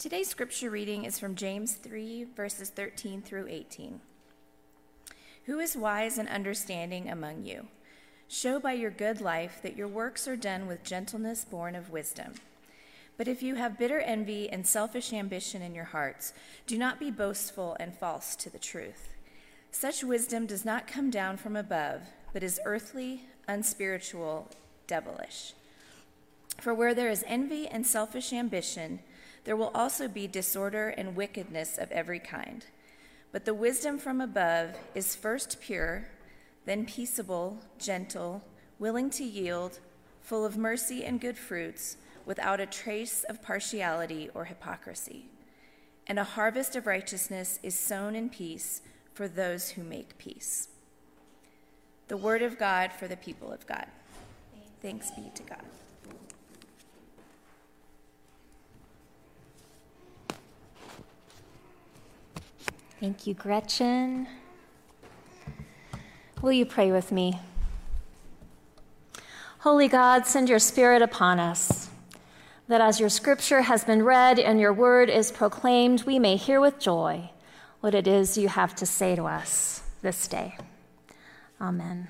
Today's scripture reading is from James 3, verses 13 through 18. Who is wise and understanding among you? Show by your good life that your works are done with gentleness born of wisdom. But if you have bitter envy and selfish ambition in your hearts, do not be boastful and false to the truth. Such wisdom does not come down from above, but is earthly, unspiritual, devilish. For where there is envy and selfish ambition, there will also be disorder and wickedness of every kind. But the wisdom from above is first pure, then peaceable, gentle, willing to yield, full of mercy and good fruits, without a trace of partiality or hypocrisy. And a harvest of righteousness is sown in peace for those who make peace. The word of God for the people of God. Thanks be to God. Thank you, Gretchen. Will you pray with me? Holy God, send your Spirit upon us, that as your scripture has been read and your word is proclaimed, we may hear with joy what it is you have to say to us this day. Amen.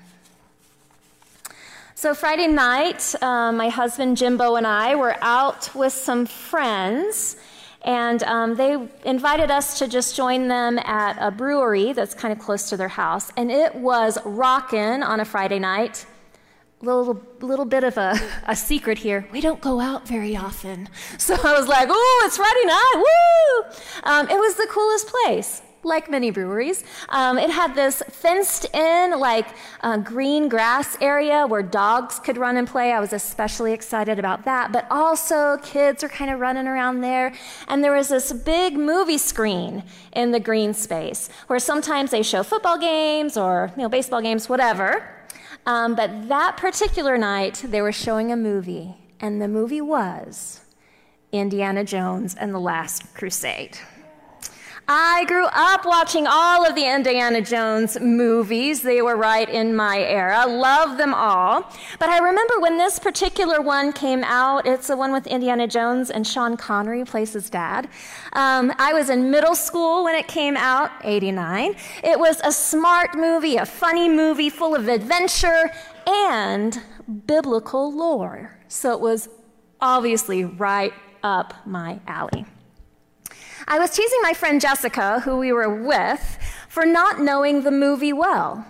So, Friday night, uh, my husband Jimbo and I were out with some friends and um, they invited us to just join them at a brewery that's kind of close to their house. And it was rockin' on a Friday night. Little, little bit of a, a secret here. We don't go out very often. So I was like, oh, it's Friday night. Woo! Um, it was the coolest place like many breweries. Um, it had this fenced in, like uh, green grass area where dogs could run and play. I was especially excited about that. But also, kids are kind of running around there. And there was this big movie screen in the green space where sometimes they show football games or you know, baseball games, whatever. Um, but that particular night, they were showing a movie, and the movie was Indiana Jones and the Last Crusade. I grew up watching all of the Indiana Jones movies. They were right in my era. Love them all. But I remember when this particular one came out, it's the one with Indiana Jones and Sean Connery plays his dad. Um, I was in middle school when it came out, 89. It was a smart movie, a funny movie full of adventure and biblical lore. So it was obviously right up my alley. I was teasing my friend Jessica, who we were with, for not knowing the movie well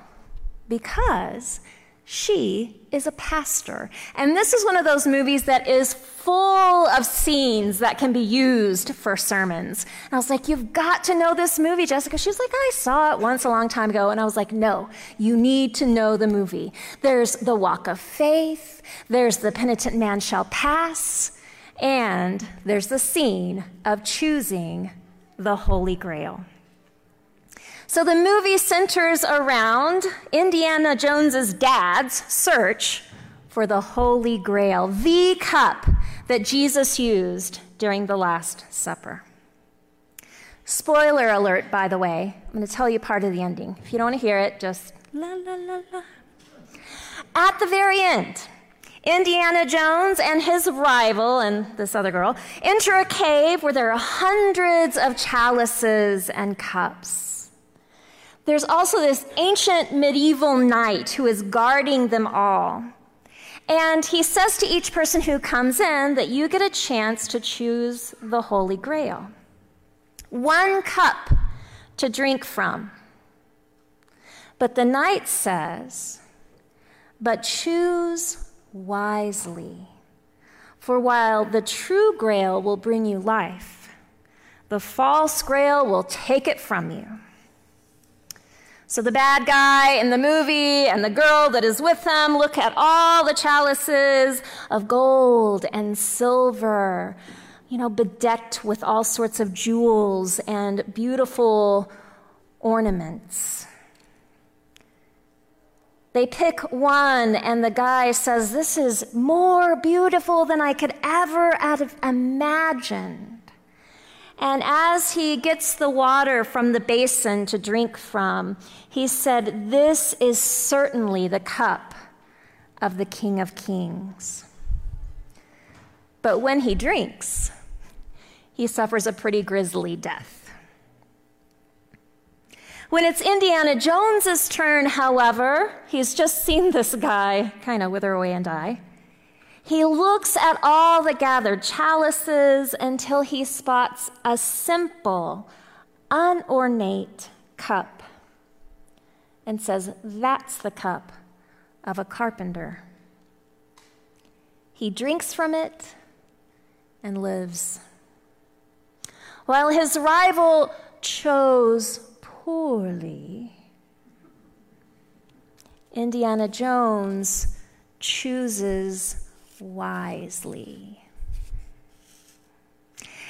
because she is a pastor. And this is one of those movies that is full of scenes that can be used for sermons. And I was like, You've got to know this movie, Jessica. She was like, I saw it once a long time ago. And I was like, No, you need to know the movie. There's the walk of faith, there's the penitent man shall pass. And there's the scene of choosing the Holy Grail. So the movie centers around Indiana Jones's dad's search for the Holy Grail, the cup that Jesus used during the Last Supper. Spoiler alert, by the way. I'm going to tell you part of the ending. If you don't want to hear it, just la la la la. At the very end, Indiana Jones and his rival, and this other girl, enter a cave where there are hundreds of chalices and cups. There's also this ancient medieval knight who is guarding them all. And he says to each person who comes in that you get a chance to choose the Holy Grail. One cup to drink from. But the knight says, but choose wisely. For while the true grail will bring you life, the false grail will take it from you. So the bad guy in the movie and the girl that is with him look at all the chalices of gold and silver, you know, bedecked with all sorts of jewels and beautiful ornaments. They pick one, and the guy says, This is more beautiful than I could ever have imagined. And as he gets the water from the basin to drink from, he said, This is certainly the cup of the King of Kings. But when he drinks, he suffers a pretty grisly death. When it's Indiana Jones's turn, however, he's just seen this guy kind of wither away and die. He looks at all the gathered chalices until he spots a simple, unornate cup and says, That's the cup of a carpenter. He drinks from it and lives. While his rival chose poorly, Indiana Jones chooses wisely.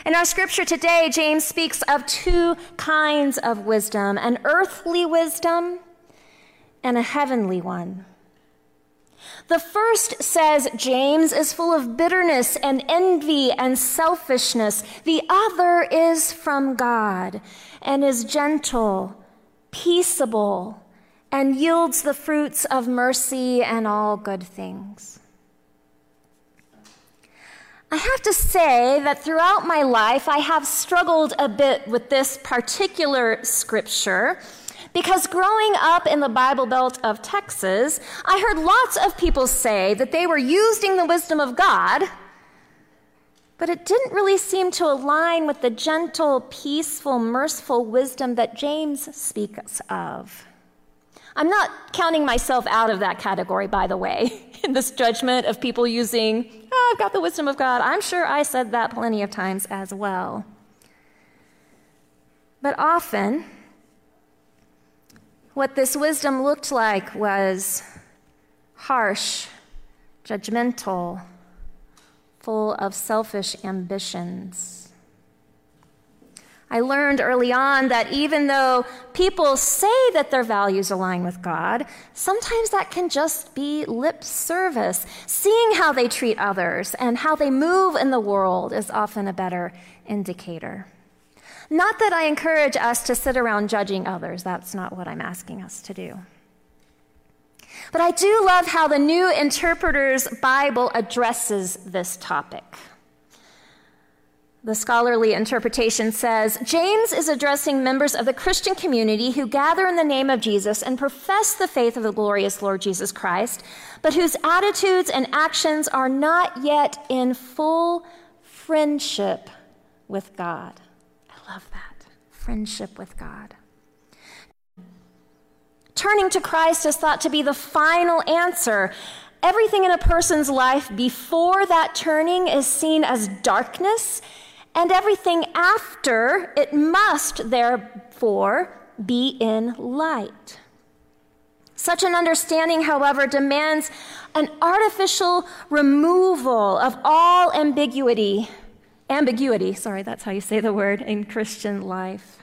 In our scripture today, James speaks of two kinds of wisdom an earthly wisdom and a heavenly one. The first says James is full of bitterness and envy and selfishness. The other is from God and is gentle, peaceable, and yields the fruits of mercy and all good things. I have to say that throughout my life, I have struggled a bit with this particular scripture because growing up in the Bible Belt of Texas, I heard lots of people say that they were using the wisdom of God, but it didn't really seem to align with the gentle, peaceful, merciful wisdom that James speaks of. I'm not counting myself out of that category, by the way, in this judgment of people using, oh, I've got the wisdom of God. I'm sure I said that plenty of times as well. But often, what this wisdom looked like was harsh, judgmental, full of selfish ambitions. I learned early on that even though people say that their values align with God, sometimes that can just be lip service. Seeing how they treat others and how they move in the world is often a better indicator. Not that I encourage us to sit around judging others, that's not what I'm asking us to do. But I do love how the New Interpreter's Bible addresses this topic. The scholarly interpretation says James is addressing members of the Christian community who gather in the name of Jesus and profess the faith of the glorious Lord Jesus Christ, but whose attitudes and actions are not yet in full friendship with God. Love that. Friendship with God. Turning to Christ is thought to be the final answer. Everything in a person's life before that turning is seen as darkness and everything after it must therefore be in light. Such an understanding, however, demands an artificial removal of all ambiguity. Ambiguity, sorry, that's how you say the word in Christian life.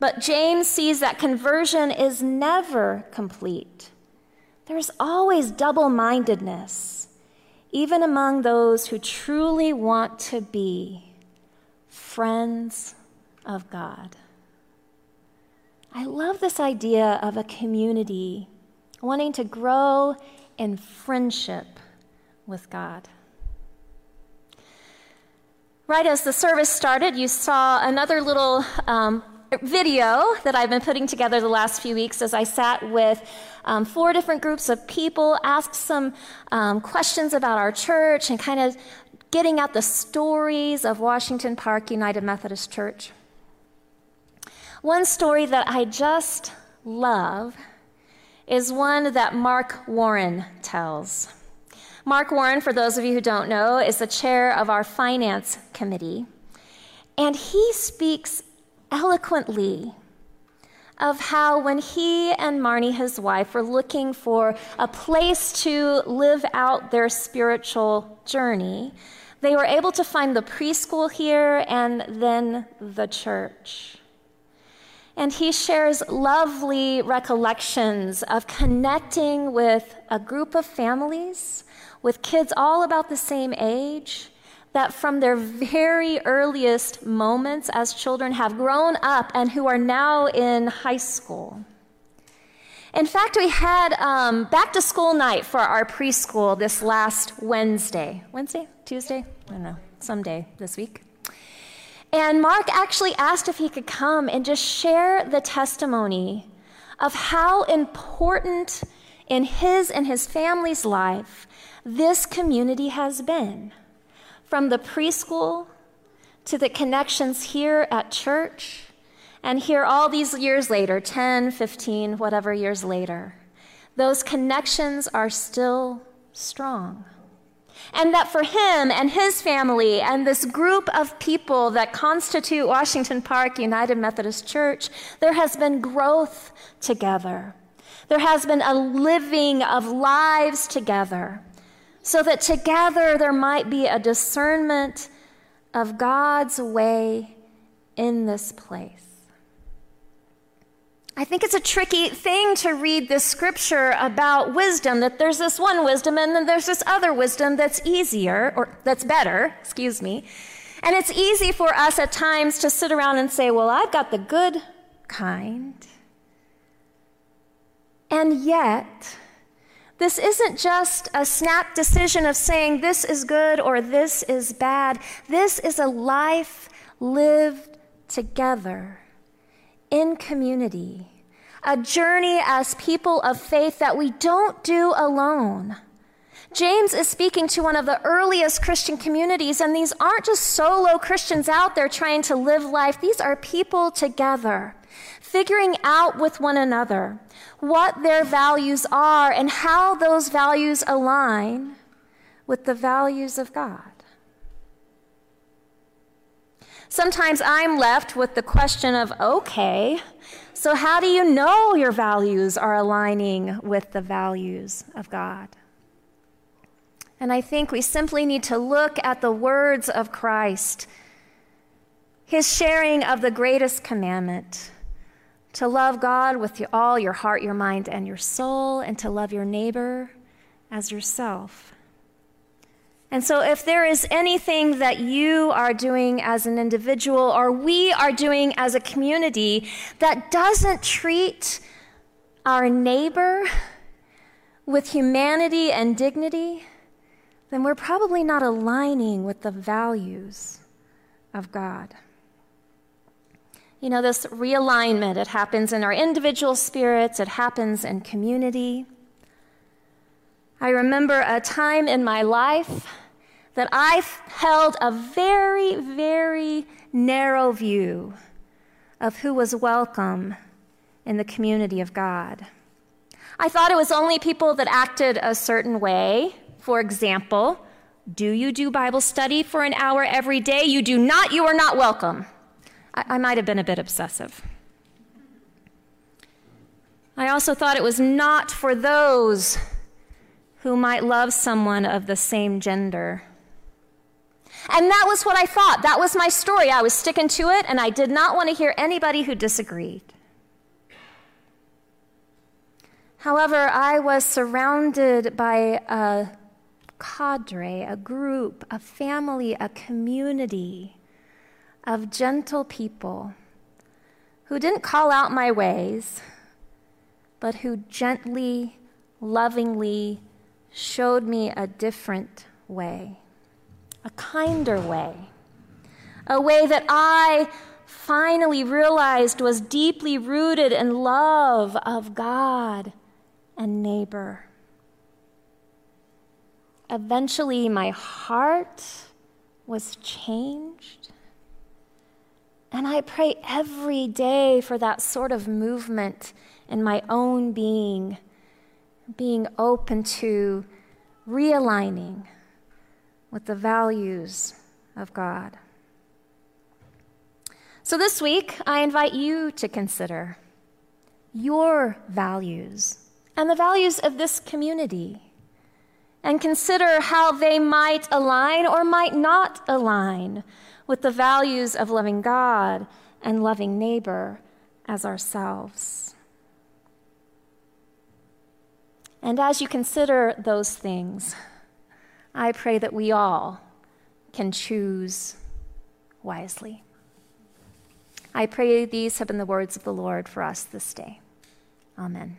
But James sees that conversion is never complete. There's always double mindedness even among those who truly want to be friends of God. I love this idea of a community wanting to grow in friendship with God. Right as the service started, you saw another little um, video that I've been putting together the last few weeks as I sat with um, four different groups of people, asked some um, questions about our church, and kind of getting at the stories of Washington Park United Methodist Church. One story that I just love is one that Mark Warren tells. Mark Warren, for those of you who don't know, is the chair of our finance committee. And he speaks eloquently of how when he and Marnie, his wife, were looking for a place to live out their spiritual journey, they were able to find the preschool here and then the church. And he shares lovely recollections of connecting with a group of families with kids all about the same age that from their very earliest moments as children have grown up and who are now in high school. In fact, we had um, back to school night for our preschool this last Wednesday. Wednesday? Tuesday? I don't know, someday this week. And Mark actually asked if he could come and just share the testimony of how important in his and his family's life this community has been. From the preschool to the connections here at church, and here all these years later 10, 15, whatever years later those connections are still strong. And that for him and his family and this group of people that constitute Washington Park United Methodist Church, there has been growth together. There has been a living of lives together, so that together there might be a discernment of God's way in this place. I think it's a tricky thing to read this scripture about wisdom that there's this one wisdom and then there's this other wisdom that's easier or that's better, excuse me. And it's easy for us at times to sit around and say, well, I've got the good kind. And yet, this isn't just a snap decision of saying this is good or this is bad. This is a life lived together in community, a journey as people of faith that we don't do alone. James is speaking to one of the earliest Christian communities, and these aren't just solo Christians out there trying to live life. These are people together, figuring out with one another what their values are and how those values align with the values of God. Sometimes I'm left with the question of okay, so how do you know your values are aligning with the values of God? And I think we simply need to look at the words of Christ, his sharing of the greatest commandment to love God with all your heart, your mind, and your soul, and to love your neighbor as yourself. And so, if there is anything that you are doing as an individual or we are doing as a community that doesn't treat our neighbor with humanity and dignity, then we're probably not aligning with the values of God. You know, this realignment, it happens in our individual spirits, it happens in community. I remember a time in my life that I held a very, very narrow view of who was welcome in the community of God. I thought it was only people that acted a certain way. For example, do you do Bible study for an hour every day? You do not, you are not welcome. I, I might have been a bit obsessive. I also thought it was not for those who might love someone of the same gender. And that was what I thought. That was my story. I was sticking to it, and I did not want to hear anybody who disagreed. However, I was surrounded by a cadre, a group, a family, a community of gentle people who didn't call out my ways, but who gently, lovingly showed me a different way a kinder way, a way that I finally realized was deeply rooted in love of God and neighbor. Eventually, my heart was changed. And I pray every day for that sort of movement in my own being, being open to realigning with the values of God. So this week, I invite you to consider your values and the values of this community and consider how they might align or might not align with the values of loving God and loving neighbor as ourselves. And as you consider those things, I pray that we all can choose wisely. I pray these have been the words of the Lord for us this day. Amen.